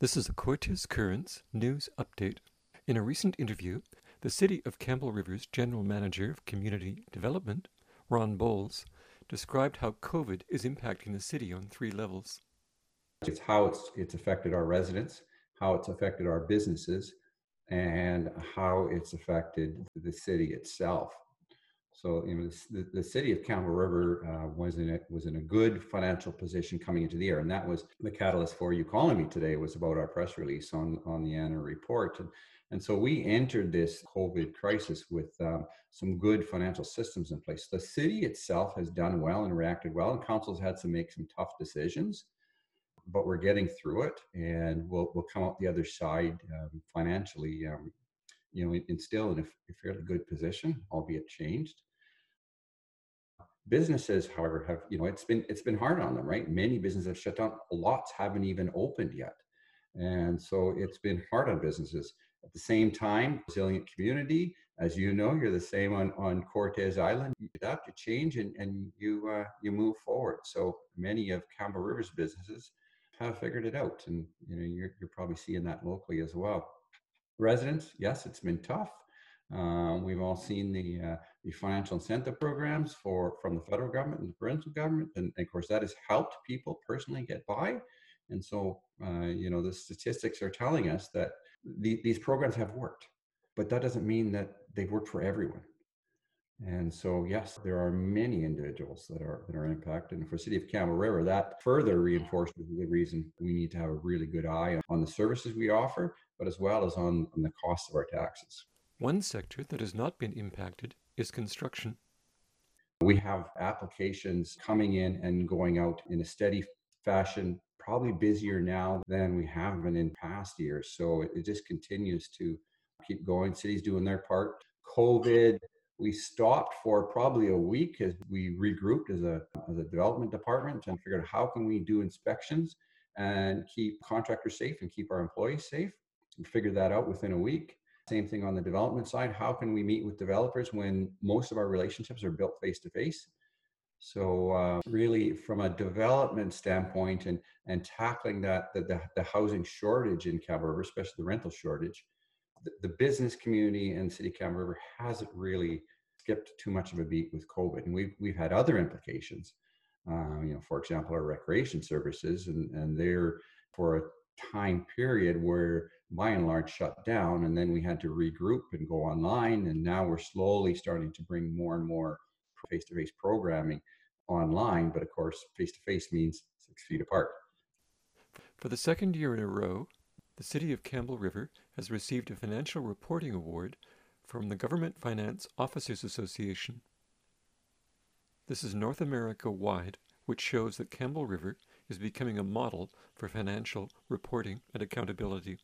This is a Cortes Currents news update. In a recent interview, the City of Campbell River's General Manager of Community Development, Ron Bowles, described how COVID is impacting the city on three levels. It's how it's, it's affected our residents, how it's affected our businesses, and how it's affected the city itself. So, you know, the, the city of Campbell River uh, was in a, was in a good financial position coming into the year, and that was the catalyst for you calling me today. Was about our press release on on the annual report, and and so we entered this COVID crisis with um, some good financial systems in place. The city itself has done well and reacted well, and councils had to make some tough decisions, but we're getting through it, and we'll we'll come out the other side um, financially. Um, you know, in, in still in a, a fairly good position, albeit changed businesses however have you know it's been it's been hard on them right? Many businesses have shut down. Lots haven't even opened yet. And so it's been hard on businesses. At the same time resilient community as you know you're the same on on Cortes island. You adapt you change and, and you uh, you move forward. So many of campbell rivers businesses have figured it out. And you know you're, you're probably seeing that locally as well. Residents yes it's been tough um, we've all seen the uh, the financial incentive programs for from the federal government and the provincial government, and, and of course that has helped people personally get by. And so, uh, you know, the statistics are telling us that the, these programs have worked, but that doesn't mean that they've worked for everyone. And so, yes, there are many individuals that are that are impacted. And for City of Campbell River, that further reinforces the reason we need to have a really good eye on the services we offer, but as well as on, on the cost of our taxes. One sector that has not been impacted is construction. We have applications coming in and going out in a steady fashion, probably busier now than we have been in past years. So it just continues to keep going. Cities doing their part. COVID, we stopped for probably a week as we regrouped as a, as a development department and figured out how can we do inspections and keep contractors safe and keep our employees safe. We figured that out within a week. Same thing on the development side. How can we meet with developers when most of our relationships are built face to face? So uh, really, from a development standpoint, and and tackling that the, the, the housing shortage in Campbell River, especially the rental shortage, the, the business community and City Campbell River hasn't really skipped too much of a beat with COVID, and we've we've had other implications. Uh, you know, for example, our recreation services, and and they're for a time period where by and large shut down and then we had to regroup and go online and now we're slowly starting to bring more and more face-to-face programming online but of course face-to-face means six feet apart. For the second year in a row the city of campbell river has received a financial reporting award from the government finance officers association. This is north america wide which shows that campbell river is becoming a model for financial reporting and accountability